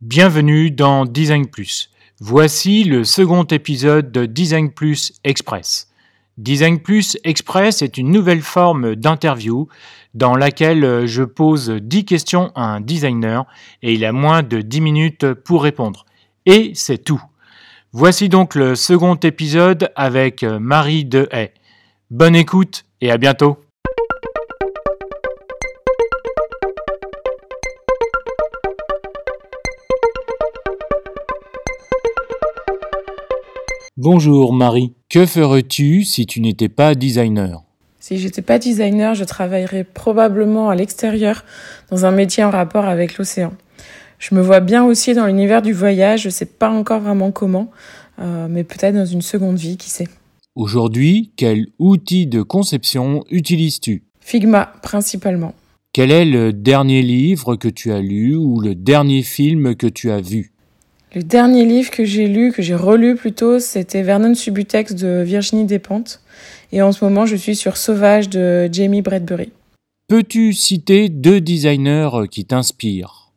Bienvenue dans Design Plus. Voici le second épisode de Design Plus Express. Design Plus Express est une nouvelle forme d'interview dans laquelle je pose 10 questions à un designer et il a moins de 10 minutes pour répondre. Et c'est tout. Voici donc le second épisode avec Marie Dehaye. Bonne écoute et à bientôt. Bonjour Marie, que ferais-tu si tu n'étais pas designer? Si j'étais pas designer, je travaillerais probablement à l'extérieur dans un métier en rapport avec l'océan. Je me vois bien aussi dans l'univers du voyage, je sais pas encore vraiment comment, euh, mais peut-être dans une seconde vie, qui sait. Aujourd'hui, quel outil de conception utilises-tu? Figma, principalement. Quel est le dernier livre que tu as lu ou le dernier film que tu as vu? Le dernier livre que j'ai lu, que j'ai relu plutôt, c'était Vernon Subutex de Virginie Despentes. Et en ce moment, je suis sur Sauvage de Jamie Bradbury. Peux-tu citer deux designers qui t'inspirent?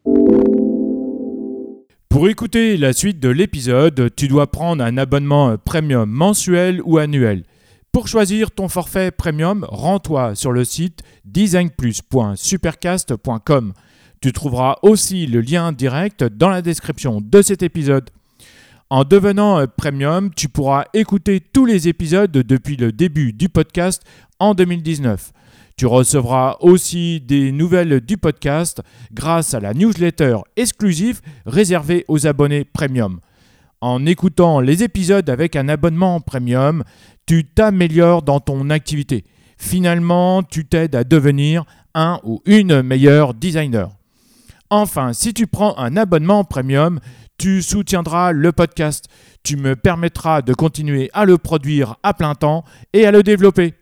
Pour écouter la suite de l'épisode, tu dois prendre un abonnement premium mensuel ou annuel. Pour choisir ton forfait premium, rends-toi sur le site designplus.supercast.com. Tu trouveras aussi le lien direct dans la description de cet épisode. En devenant premium, tu pourras écouter tous les épisodes depuis le début du podcast en 2019. Tu recevras aussi des nouvelles du podcast grâce à la newsletter exclusive réservée aux abonnés premium. En écoutant les épisodes avec un abonnement premium, tu t'améliores dans ton activité. Finalement, tu t'aides à devenir un ou une meilleure designer. Enfin, si tu prends un abonnement premium, tu soutiendras le podcast. Tu me permettras de continuer à le produire à plein temps et à le développer.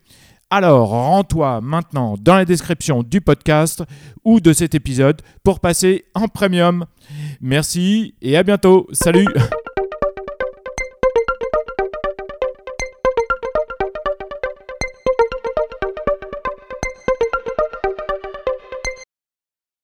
Alors, rends-toi maintenant dans la description du podcast ou de cet épisode pour passer en premium. Merci et à bientôt. Salut